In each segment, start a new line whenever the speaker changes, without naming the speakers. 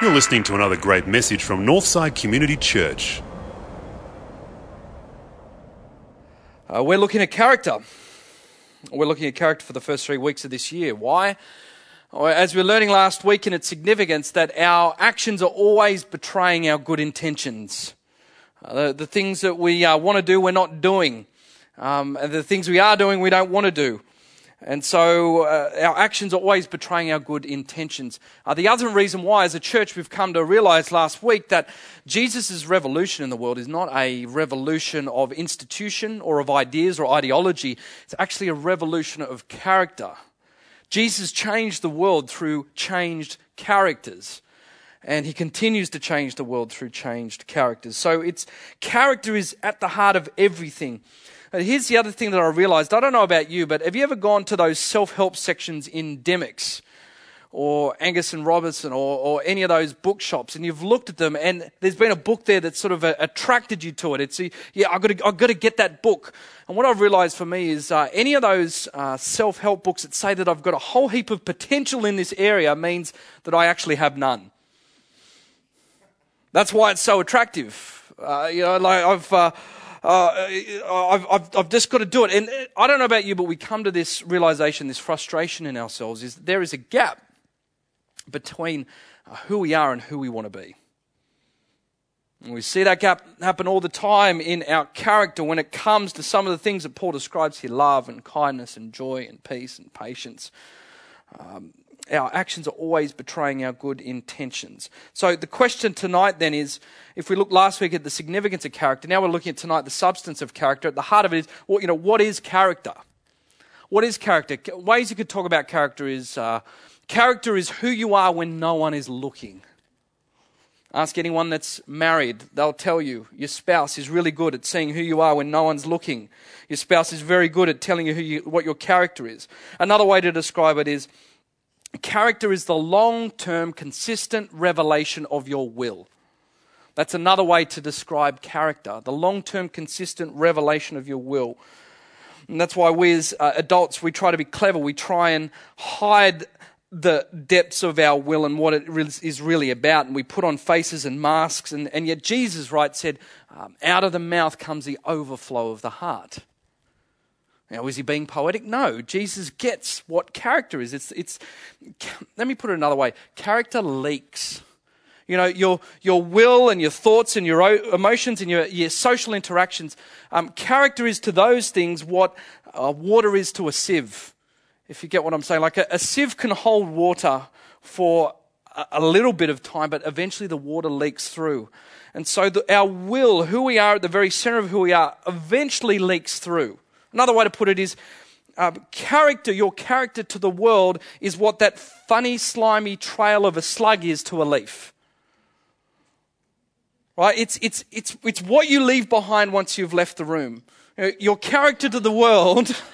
You're listening to another great message from Northside Community Church.
Uh, we're looking at character. We're looking at character for the first three weeks of this year. Why? As we were learning last week in its significance, that our actions are always betraying our good intentions. Uh, the, the things that we uh, want to do, we're not doing. Um, and the things we are doing, we don't want to do. And so uh, our actions are always betraying our good intentions. Uh, the other reason why, as a church, we've come to realize last week that Jesus' revolution in the world is not a revolution of institution or of ideas or ideology. It's actually a revolution of character. Jesus changed the world through changed characters. And he continues to change the world through changed characters. So it's character is at the heart of everything. Here's the other thing that I realized. I don't know about you, but have you ever gone to those self-help sections in Dymocks or Angus and Robertson or, or any of those bookshops and you've looked at them and there's been a book there that sort of uh, attracted you to it. It's, yeah, I've got to, I've got to get that book. And what I've realized for me is uh, any of those uh, self-help books that say that I've got a whole heap of potential in this area means that I actually have none. That's why it's so attractive. Uh, you know, like I've, uh, uh, I've, I've, I've just got to do it. And I don't know about you, but we come to this realization, this frustration in ourselves is there is a gap between uh, who we are and who we want to be. And we see that gap happen all the time in our character when it comes to some of the things that Paul describes here love and kindness and joy and peace and patience. Um, our actions are always betraying our good intentions. So the question tonight then is if we looked last week at the significance of character, now we're looking at tonight the substance of character. At the heart of it is, well, you know, what is character? What is character? Ways you could talk about character is uh, character is who you are when no one is looking. Ask anyone that's married, they'll tell you your spouse is really good at seeing who you are when no one's looking. Your spouse is very good at telling you, who you what your character is. Another way to describe it is character is the long term, consistent revelation of your will. That's another way to describe character the long term, consistent revelation of your will. And that's why we as uh, adults, we try to be clever. We try and hide the depths of our will and what it is really about. And we put on faces and masks. And, and yet, Jesus, right, said, um, out of the mouth comes the overflow of the heart. Now, is he being poetic? No. Jesus gets what character is. It's, it's, let me put it another way character leaks. You know, your, your will and your thoughts and your emotions and your, your social interactions. Um, character is to those things what uh, water is to a sieve if you get what I'm saying. Like a, a sieve can hold water for a, a, little bit of time, but eventually the water leaks through. And so the, our will, who we are at the very center of who we are, eventually leaks through. Another way to put it is uh, character, your character to the world is what that funny, slimy trail of a slug is to a leaf. Right? It's, it's, it's, it's what you leave behind once you've left the room. Your character to the world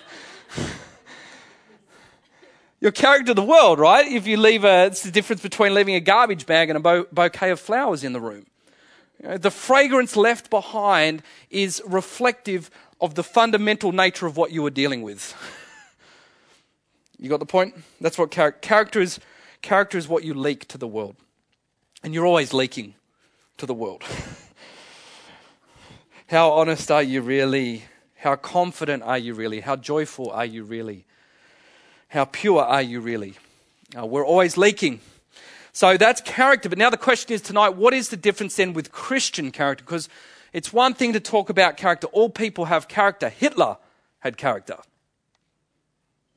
your character to the world, right? If you leave a, it's the difference between leaving a garbage bag and a bo- bouquet of flowers in the room. The fragrance left behind is reflective of the fundamental nature of what you were dealing with. you got the point? That's what char- character is. Character is what you leak to the world. And you're always leaking to the world. How honest are you really? How confident are you really? How joyful are you really? How pure are you really? Uh, we're always leaking. So that's character. But now the question is tonight, what is the difference then with Christian character? Because it's one thing to talk about character. All people have character. Hitler had character.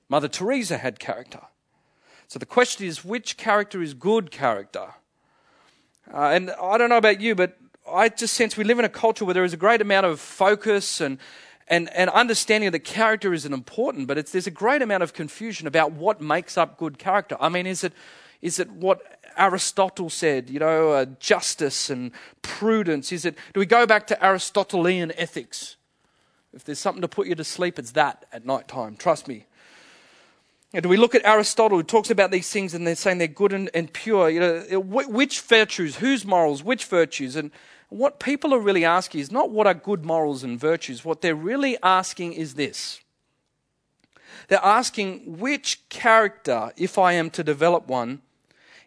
Mother Teresa had character. So the question is, which character is good character? Uh, and I don't know about you, but I just sense we live in a culture where there is a great amount of focus and and, and understanding that character isn't important, but there's a great amount of confusion about what makes up good character. I mean, is it, is it what Aristotle said, you know, uh, justice and prudence? Is it, do we go back to Aristotelian ethics? If there's something to put you to sleep, it's that at night time. Trust me. do we look at Aristotle who talks about these things and they're saying they're good and, and pure? You know, which virtues, whose morals, which virtues? And what people are really asking is not what are good morals and virtues. What they're really asking is this They're asking which character, if I am to develop one,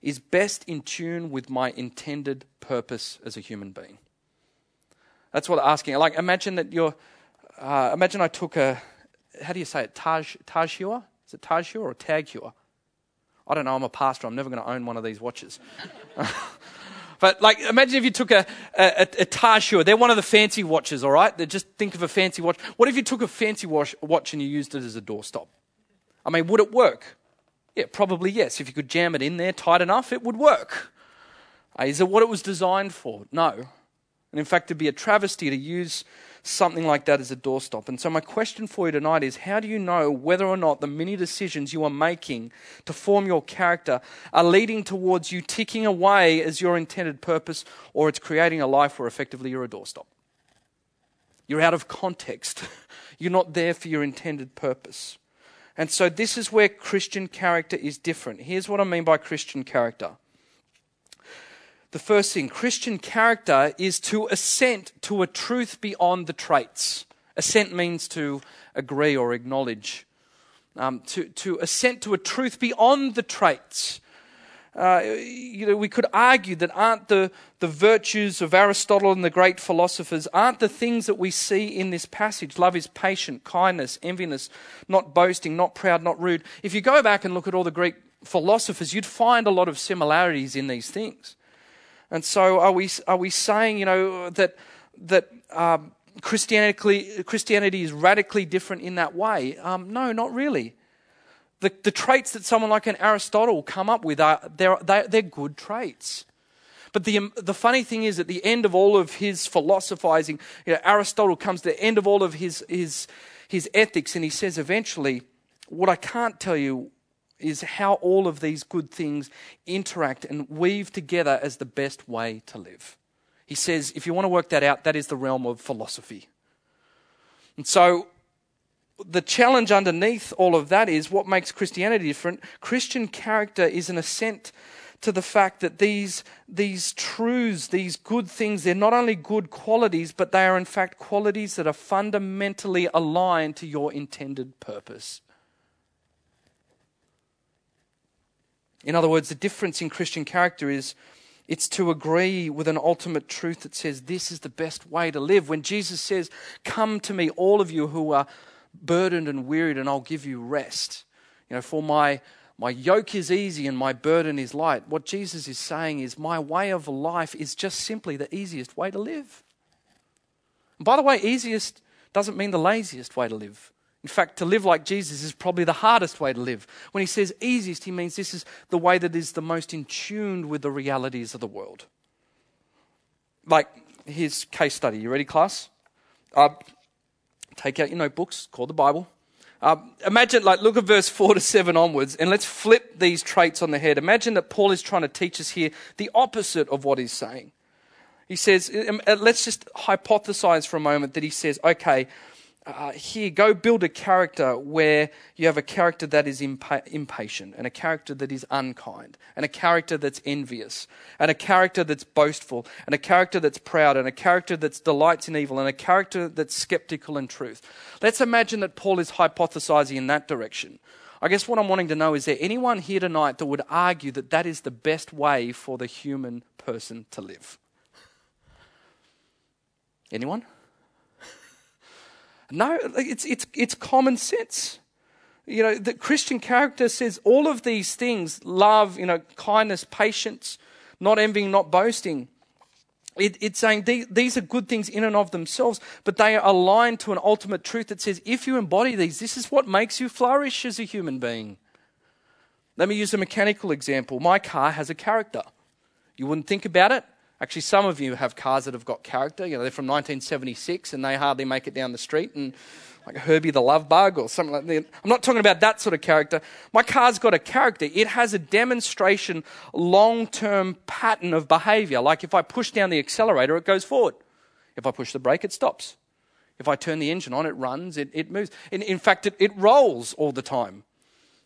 is best in tune with my intended purpose as a human being. That's what I'm asking. Like, imagine that you're, uh, imagine I took a, how do you say it, Taj, Taj Heuer? Is it Taj Heuer or Tag Heuer? I don't know, I'm a pastor, I'm never going to own one of these watches. but like, imagine if you took a, a, a Taj Heuer. They're one of the fancy watches, all right? They just think of a fancy watch. What if you took a fancy watch, watch and you used it as a doorstop? I mean, would it work? Yeah, probably yes. If you could jam it in there tight enough, it would work. Uh, is it what it was designed for? No. And in fact, it'd be a travesty to use something like that as a doorstop. And so, my question for you tonight is how do you know whether or not the many decisions you are making to form your character are leading towards you ticking away as your intended purpose, or it's creating a life where effectively you're a doorstop? You're out of context, you're not there for your intended purpose. And so, this is where Christian character is different. Here's what I mean by Christian character the first thing Christian character is to assent to a truth beyond the traits. Assent means to agree or acknowledge. Um, to, to assent to a truth beyond the traits. Uh, you know, we could argue that aren't the, the virtues of Aristotle and the great philosophers, aren't the things that we see in this passage? Love is patient, kindness, enviness, not boasting, not proud, not rude. If you go back and look at all the Greek philosophers, you'd find a lot of similarities in these things. And so, are we, are we saying, you know, that, that um, Christianity, Christianity is radically different in that way? Um, no, not really. The, the traits that someone like an Aristotle come up with are they're, they're, they're good traits. But the, um, the funny thing is, at the end of all of his philosophizing, you know, Aristotle comes to the end of all of his, his, his ethics, and he says eventually, What I can't tell you is how all of these good things interact and weave together as the best way to live. He says, if you want to work that out, that is the realm of philosophy. And so, the challenge underneath all of that is what makes Christianity different. Christian character is an assent to the fact that these, these truths, these good things, they're not only good qualities, but they are in fact qualities that are fundamentally aligned to your intended purpose. In other words, the difference in Christian character is it's to agree with an ultimate truth that says this is the best way to live. When Jesus says, Come to me, all of you who are burdened and wearied, and I'll give you rest. You know, for my my yoke is easy and my burden is light. What Jesus is saying is, my way of life is just simply the easiest way to live. And by the way, easiest doesn't mean the laziest way to live. In fact, to live like Jesus is probably the hardest way to live. When he says easiest, he means this is the way that is the most in tune with the realities of the world. Like his case study. You ready, class? Uh, take out your notebooks, call the Bible. Uh, imagine, like, look at verse 4 to 7 onwards, and let's flip these traits on the head. Imagine that Paul is trying to teach us here the opposite of what he's saying. He says, um, uh, let's just hypothesize for a moment that he says, okay, uh, here, go build a character where you have a character that is impa- impatient, and a character that is unkind, and a character that's envious, and a character that's boastful, and a character that's proud, and a character that delights in evil, and a character that's skeptical in truth. Let's imagine that Paul is hypothesizing in that direction. I guess what I'm wanting to know is there anyone here tonight that would argue that that is the best way for the human person to live? Anyone? No, it's, it's, it's common sense. You know, the Christian character says all of these things love, you know, kindness, patience, not envying, not boasting. It, it's saying these, these are good things in and of themselves, but they are aligned to an ultimate truth that says if you embody these, this is what makes you flourish as a human being. Let me use a mechanical example. My car has a character. You wouldn't think about it, Actually, some of you have cars that have got character. You know, they're from 1976 and they hardly make it down the street, and like Herbie the Love Bug or something like that. I'm not talking about that sort of character. My car's got a character. It has a demonstration, long term pattern of behavior. Like if I push down the accelerator, it goes forward. If I push the brake, it stops. If I turn the engine on, it runs, it, it moves. In, in fact, it, it rolls all the time.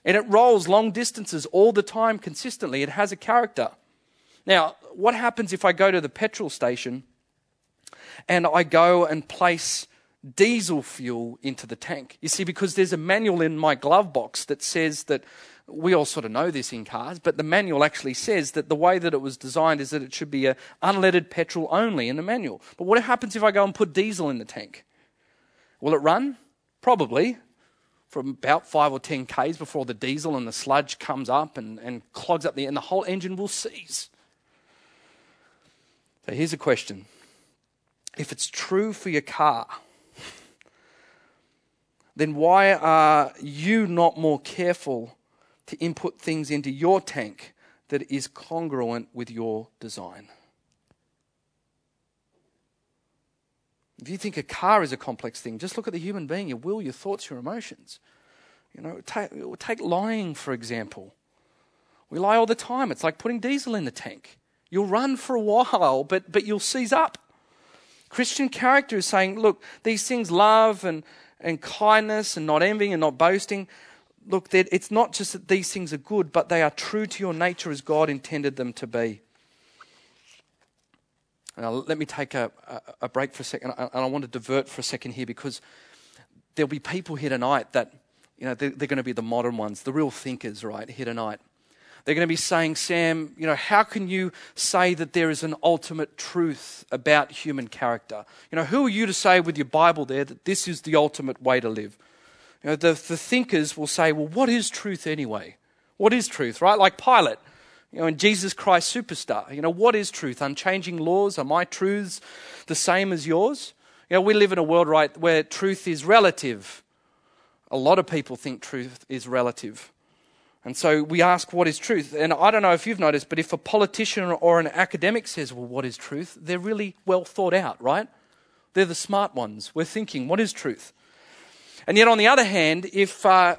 And it rolls long distances all the time consistently. It has a character. Now, what happens if I go to the petrol station and I go and place diesel fuel into the tank. You see, because there's a manual in my glove box that says that we all sort of know this in cars, but the manual actually says that the way that it was designed is that it should be a unleaded petrol only in the manual. But what happens if I go and put diesel in the tank? Will it run? Probably. For about five or ten Ks before the diesel and the sludge comes up and, and clogs up the and the whole engine will seize. So here's a question. If it's true for your car, then why are you not more careful to input things into your tank that is congruent with your design? If you think a car is a complex thing, just look at the human being, your will, your thoughts, your emotions. You know, take, take lying, for example. We lie all the time. It's like putting diesel in the tank. You'll run for a while, but, but you'll seize up. Christian character is saying, look, these things, love and, and kindness and not envying and not boasting, look, it's not just that these things are good, but they are true to your nature as God intended them to be. Now, let me take a, a, a break for a second, and I want to divert for a second here because there'll be people here tonight that, you know, they're, they're going to be the modern ones, the real thinkers, right, here tonight. They're going to be saying, Sam, you know, how can you say that there is an ultimate truth about human character? You know, who are you to say with your Bible there that this is the ultimate way to live? You know, the, the thinkers will say, well, what is truth anyway? What is truth, right? Like Pilate. You know, in Jesus Christ Superstar, you know, what is truth? Unchanging laws? Are my truths the same as yours? You know, we live in a world, right, where truth is relative. A lot of people think truth is relative. And so we ask, what is truth? And I don't know if you've noticed, but if a politician or an academic says, well, what is truth? They're really well thought out, right? They're the smart ones. We're thinking, what is truth? And yet, on the other hand, if uh,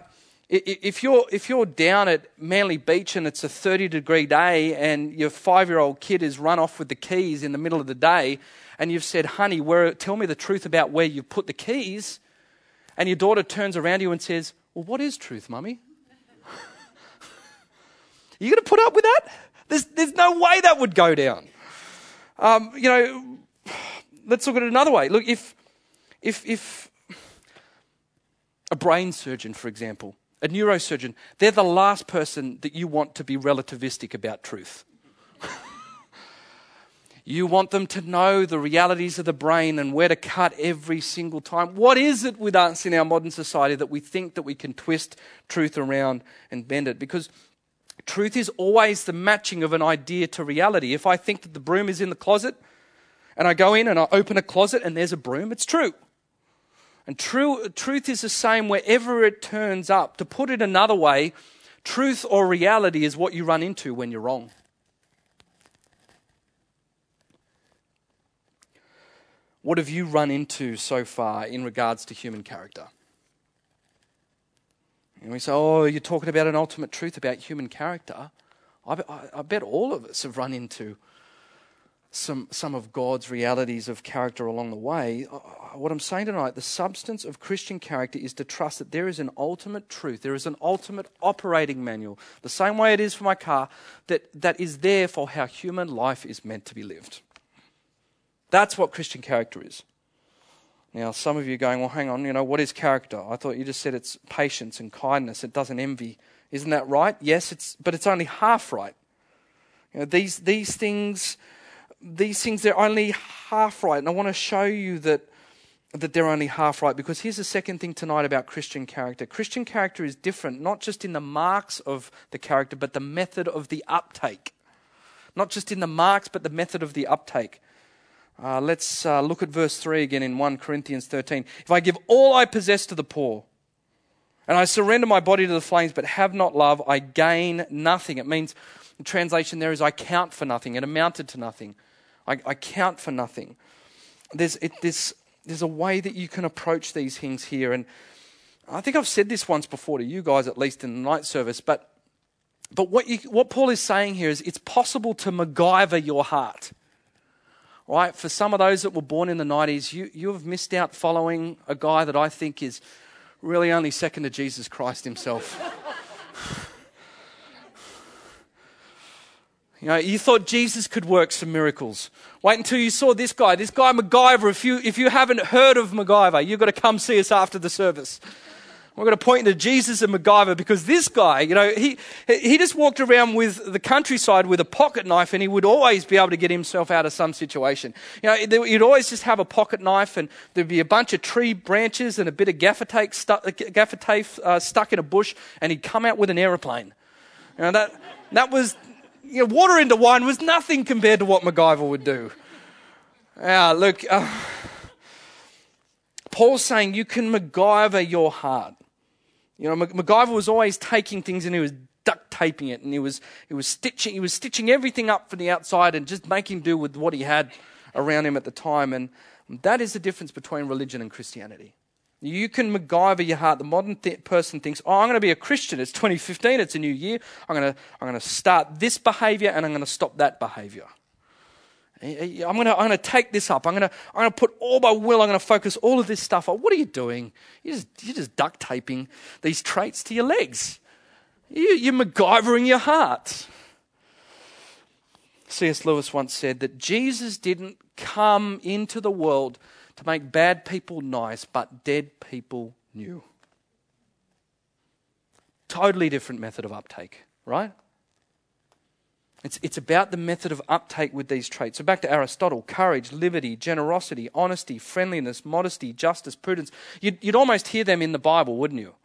if you're, if you're down at Manly Beach and it's a 30 degree day and your five year old kid has run off with the keys in the middle of the day and you've said, honey, where, tell me the truth about where you've put the keys, and your daughter turns around to you and says, well, what is truth, mummy? You going to put up with that? There's, there's no way that would go down. Um, you know, let's look at it another way. Look, if, if, if a brain surgeon, for example, a neurosurgeon, they're the last person that you want to be relativistic about truth. you want them to know the realities of the brain and where to cut every single time. What is it with us in our modern society that we think that we can twist truth around and bend it? Because truth is always the matching of an idea to reality. If I think that the broom is in the closet and I go in and I open a closet and there's a broom, it's true. And true, truth is the same wherever it turns up. To put it another way, truth or reality is what you run into when you're wrong. What have you run into so far in regards to human character? And we say, oh, you're talking about an ultimate truth about human character. I, I, I bet all of us have run into some, some of God's realities of character along the way. What I'm saying tonight, the substance of Christian character is to trust that there is an ultimate truth, there is an ultimate operating manual, the same way it is for my car, that, that is there for how human life is meant to be lived. That's what Christian character is. Now, some of you are going, well, hang on, you know, what is character? I thought you just said it's patience and kindness, it doesn't envy. Isn't that right? Yes, it's, but it's only half right. You know, these, these things these things, they're only half right. And I want to show you that, that they're only half right because here's the second thing tonight about Christian character. Christian character is different, not just in the marks of the character, but the method of the uptake. Not just in the marks, but the method of the uptake. Uh, let's uh, look at verse 3 again in 1 Corinthians 13. If I give all I possess to the poor, and I surrender my body to the flames, but have not love, I gain nothing. It means, the translation there is, I count for nothing. It amounted to nothing. I, I count for nothing. There's, it, there's, there's a way that you can approach these things here. And I think I've said this once before to you guys, at least in the night service, but, but what, you, what Paul is saying here is it's possible to MacGyver your heart. Right? For some of those that were born in the 90s, you, you have missed out following a guy that I think is really only second to Jesus Christ himself. You know, you thought Jesus could work some miracles. Wait until you saw this guy, this guy MacGyver. If you, if you haven't heard of MacGyver, you've got to come see us after the service. We're going to point to Jesus and MacGyver because this guy, you know, he, he just walked around with the countryside with a pocket knife and he would always be able to get himself out of some situation. You know, you'd always just have a pocket knife and there'd be a bunch of tree branches and a bit of gaffer tape, stu- gaffer tape uh, stuck in a bush and he'd come out with an aeroplane. You know, that, that was, you know, water into wine was nothing compared to what MacGyver would do. Yeah, look, uh, Paul's saying you can MacGyver your heart. You know, MacGyver was always taking things and he was duct taping it and he was, he was stitching, he was stitching everything up from the outside and just making do with what he had around him at the time. And that is the difference between religion and Christianity. You can MacGyver your heart. The modern th- person thinks, oh, I'm going to be a Christian. It's 2015. It's a new year. I'm going to, I'm going to start this behavior and I'm going to stop that behavior. I'm going to, I'm going to take this up. I'm going to, I'm going to put all my will, I'm going to focus all of this stuff on. What are you doing? You're just, you're just duct taping these traits to your legs. You, you're MacGyvering your heart. C.S. Lewis once said that Jesus didn't come into the world to make bad people nice, but dead people new. Totally different method of uptake, right? It's, it's about the method of uptake with these traits. So back to Aristotle courage, liberty, generosity, honesty, friendliness, modesty, justice, prudence. You'd, you'd almost hear them in the Bible, wouldn't you?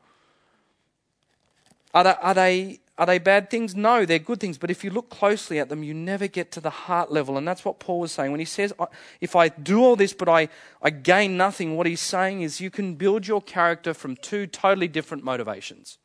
Are they, are, they, are they bad things? No, they're good things. But if you look closely at them, you never get to the heart level. And that's what Paul was saying. When he says, if I do all this but I, I gain nothing, what he's saying is you can build your character from two totally different motivations.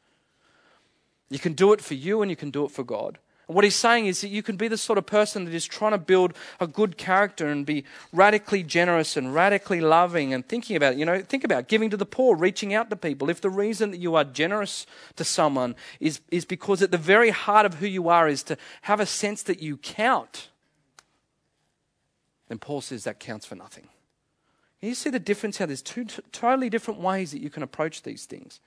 You can do it for you and you can do it for God. What he's saying is that you can be the sort of person that is trying to build a good character and be radically generous and radically loving and thinking about. You know, think about giving to the poor, reaching out to people. If the reason that you are generous to someone is, is because at the very heart of who you are is to have a sense that you count, then Paul says that counts for nothing. You see the difference how there's two t- totally different ways that you can approach these things.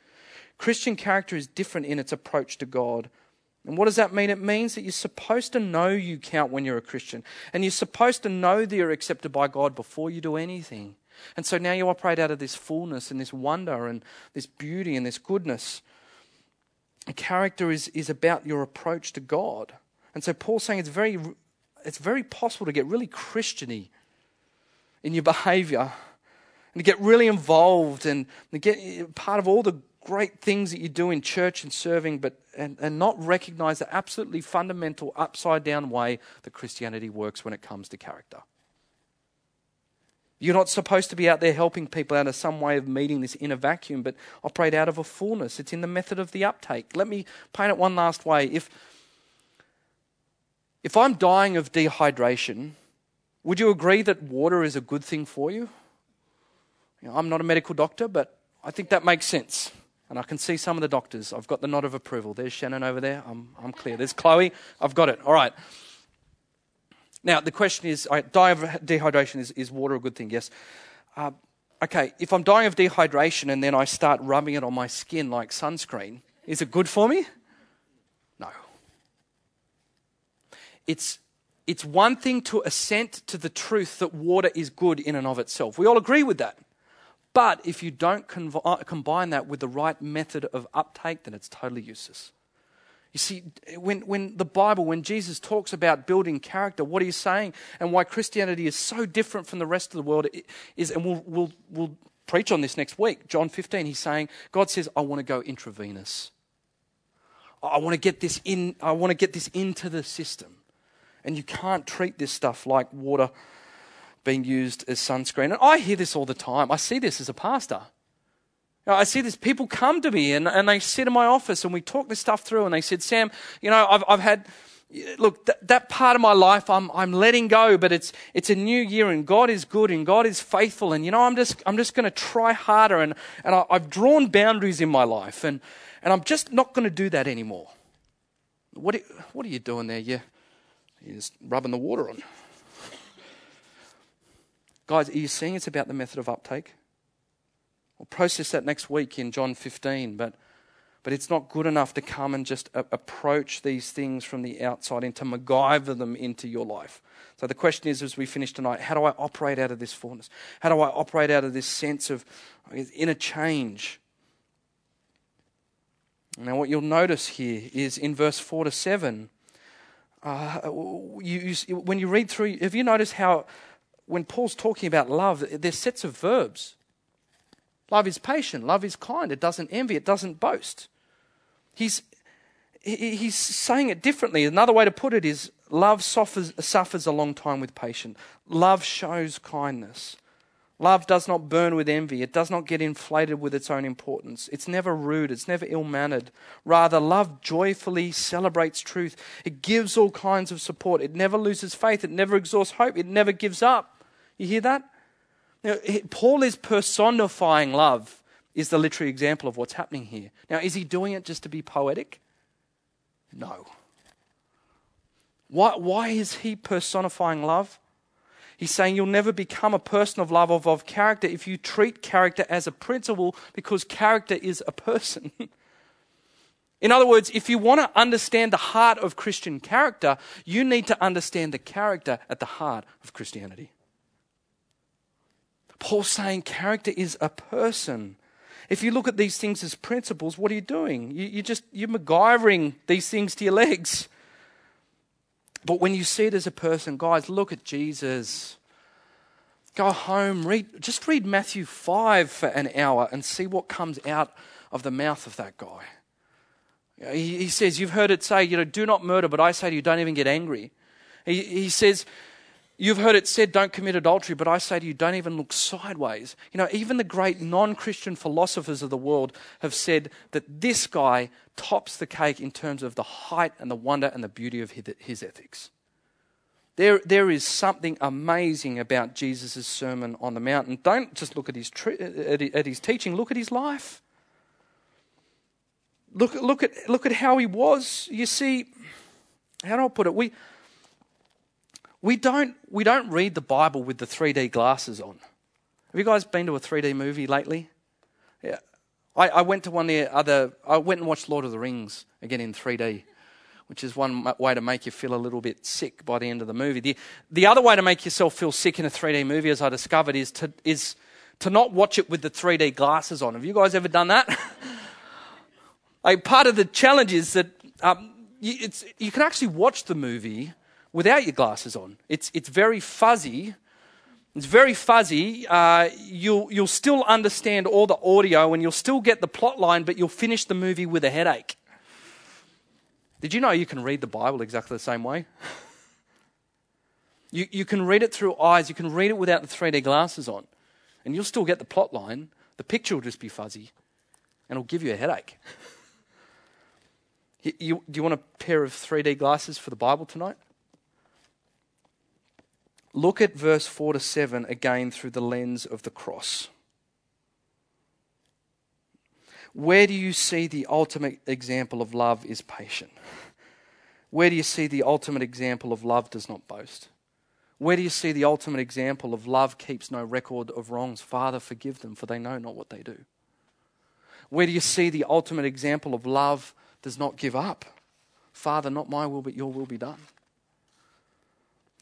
Christian character is different in its approach to God and what does that mean? It means that you're supposed to know you count when you're a Christian. And you're supposed to know that you're accepted by God before you do anything. And so now you operate out of this fullness and this wonder and this beauty and this goodness. A character is, is about your approach to God. And so Paul's saying it's very, it's very possible to get really Christiany in your behavior and to get really involved and to get part of all the great things that you do in church and serving, but and, and not recognize the absolutely fundamental upside down way that Christianity works when it comes to character. You're not supposed to be out there helping people out of some way of meeting this inner vacuum, but operate out of a fullness. It's in the method of the uptake. Let me paint it one last way. If, if I'm dying of dehydration, would you agree that water is a good thing for you? you know, I'm not a medical doctor, but I think that makes sense. And I can see some of the doctors. I've got the nod of approval. There's Shannon over there. I'm, I'm clear. There's Chloe. I've got it. All right. Now, the question is right, dying of dehydration, is, is water a good thing? Yes. Uh, okay, if I'm dying of dehydration and then I start rubbing it on my skin like sunscreen, is it good for me? No. It's, it's one thing to assent to the truth that water is good in and of itself. We all agree with that. But if you don't conv- uh, combine that with the right method of uptake, then it's totally useless. You see, when, when the Bible, when Jesus talks about building character, what he's saying and why Christianity is so different from the rest of the world is, and we'll, we'll, we'll preach on this next week, John 15, he's saying, God says, I want to go intravenous. I want to get this in, I want to get this into the system. And you can't treat this stuff like water being used as sunscreen. And I hear this all the time. I see this as a pastor. I see this. People come to me and, and they sit in my office and we talk this stuff through. And they said, Sam, you know, I've, I've had, look, th- that part of my life I'm, I'm letting go, but it's, it's a new year and God is good and God is faithful. And, you know, I'm just, I'm just going to try harder. And, and I, I've drawn boundaries in my life and, and I'm just not going to do that anymore. What what are you doing there? You, you're just rubbing the water on. Guys, are you seeing it's about the method of uptake? We'll process that next week in John 15, but But it's not good enough to come and just a- approach these things from the outside and to MacGyver them into your life. So the question is, as we finish tonight, how do I operate out of this fullness? How do I operate out of this sense of inner change? Now, what you'll notice here is in verse 4 to 7, uh, you, you, when you read through, have you noticed how when Paul's talking about love, there's sets of verbs. Love is patient, love is kind, it doesn't envy, it doesn't boast. He's, he's saying it differently. Another way to put it is love suffers, suffers a long time with patience. Love shows kindness. Love does not burn with envy. It does not get inflated with its own importance. It's never rude. It's never ill mannered. Rather, love joyfully celebrates truth. It gives all kinds of support. It never loses faith. It never exhausts hope. It never gives up. You hear that? Now, Paul is personifying love, is the literary example of what's happening here. Now, is he doing it just to be poetic? No. Why, why is he personifying love? He's saying you'll never become a person of love or of character if you treat character as a principle because character is a person. In other words, if you want to understand the heart of Christian character, you need to understand the character at the heart of Christianity. Paul's saying character is a person. If you look at these things as principles, what are you doing? You, you just you're MacGyvering these things to your legs. But when you see it as a person, guys, look at Jesus. Go home, read, just read Matthew 5 for an hour and see what comes out of the mouth of that guy. He, he says, You've heard it say, you know, do not murder, but I say to you, don't even get angry. He, he says, You've heard it said, don't commit adultery, but I say to you, don't even look sideways. You know, even the great non Christian philosophers of the world have said that this guy tops the cake in terms of the height and the wonder and the beauty of his ethics. There, there is something amazing about Jesus' Sermon on the Mountain. Don't just look at his, at his teaching, look at his life. Look, look, at, look at how he was. You see, how do I put it? We, we don't, we don't read the Bible with the 3D glasses on. Have you guys been to a 3D movie lately? Yeah. I, I went to one the other, I went and watched Lord of the Rings again in 3D, which is one way to make you feel a little bit sick by the end of the movie. The, the other way to make yourself feel sick in a 3D movie, as I discovered, is to, is to not watch it with the 3D glasses on. Have you guys ever done that? like, part of the challenge is that um, you, you can actually watch the movie without your glasses on. It's, it's very fuzzy. It's very fuzzy. Uh, you'll, you'll still understand all the audio and you'll still get the plot line, but you'll finish the movie with a headache. Did you know you can read the Bible exactly the same way? You, you can read it through eyes, you can read it without the 3D glasses on, and you'll still get the plot line. The picture will just be fuzzy, and it'll give you a headache. you, you, do you want a pair of 3D glasses for the Bible tonight? Look at verse 4 to 7 again through the lens of the cross. Where do you see the ultimate example of love is patient? Where do you see the ultimate example of love does not boast? Where do you see the ultimate example of love keeps no record of wrongs? Father, forgive them, for they know not what they do. Where do you see the ultimate example of love does not give up? Father, not my will, but your will be done.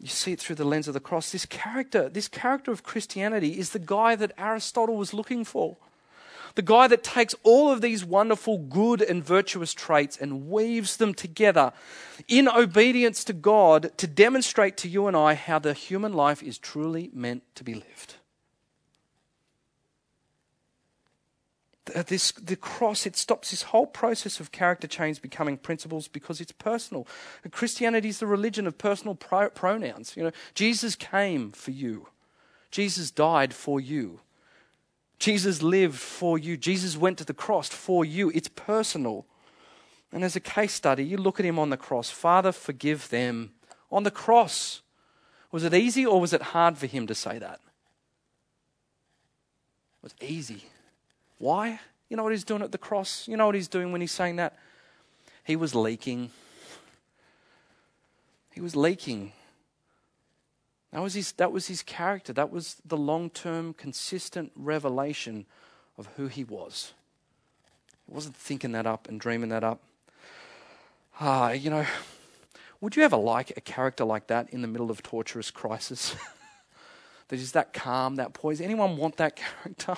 You see it through the lens of the cross. This character, this character of Christianity is the guy that Aristotle was looking for. The guy that takes all of these wonderful, good, and virtuous traits and weaves them together in obedience to God to demonstrate to you and I how the human life is truly meant to be lived. Uh, this, the cross, it stops this whole process of character change becoming principles because it's personal. Christianity is the religion of personal pro- pronouns. You know, Jesus came for you. Jesus died for you. Jesus lived for you. Jesus went to the cross for you. It's personal. And as a case study, you look at him on the cross. Father, forgive them. On the cross. Was it easy or was it hard for him to say that? It was easy. Why? You know what he's doing at the cross? You know what he's doing when he's saying that? He was leaking. He was leaking. That was his, that was his character. That was the long term, consistent revelation of who he was. I wasn't thinking that up and dreaming that up. Ah, you know, would you ever like a character like that in the middle of torturous crisis? that is that calm, that poise. Anyone want that character?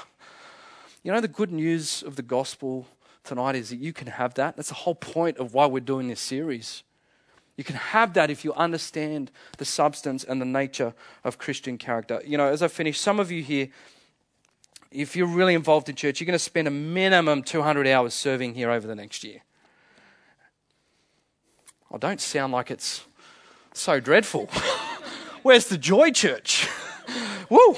You know, the good news of the gospel tonight is that you can have that. That's the whole point of why we're doing this series. You can have that if you understand the substance and the nature of Christian character. You know, as I finish, some of you here, if you're really involved in church, you're going to spend a minimum 200 hours serving here over the next year. I don't sound like it's so dreadful. Where's the joy church? Woo!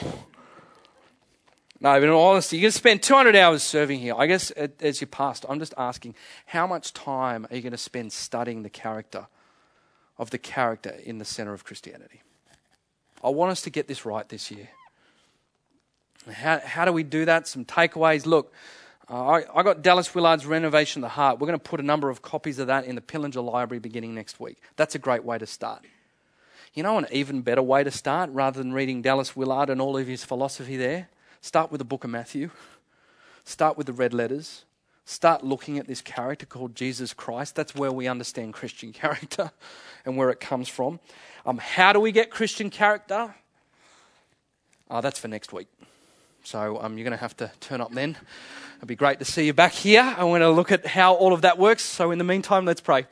No, but in all honesty, you're going to spend 200 hours serving here. I guess as your pastor, I'm just asking, how much time are you going to spend studying the character of the character in the center of Christianity? I want us to get this right this year. How, how do we do that? Some takeaways. Look, uh, I, I got Dallas Willard's Renovation of the Heart. We're going to put a number of copies of that in the Pillinger Library beginning next week. That's a great way to start. You know, an even better way to start, rather than reading Dallas Willard and all of his philosophy there, start with the book of Matthew, start with the red letters, start looking at this character called Jesus Christ. That's where we understand Christian character and where it comes from. Um, how do we get Christian character? Uh, that's for next week. So um, you're going to have to turn up then. It'd be great to see you back here. I want to look at how all of that works. So in the meantime, let's pray.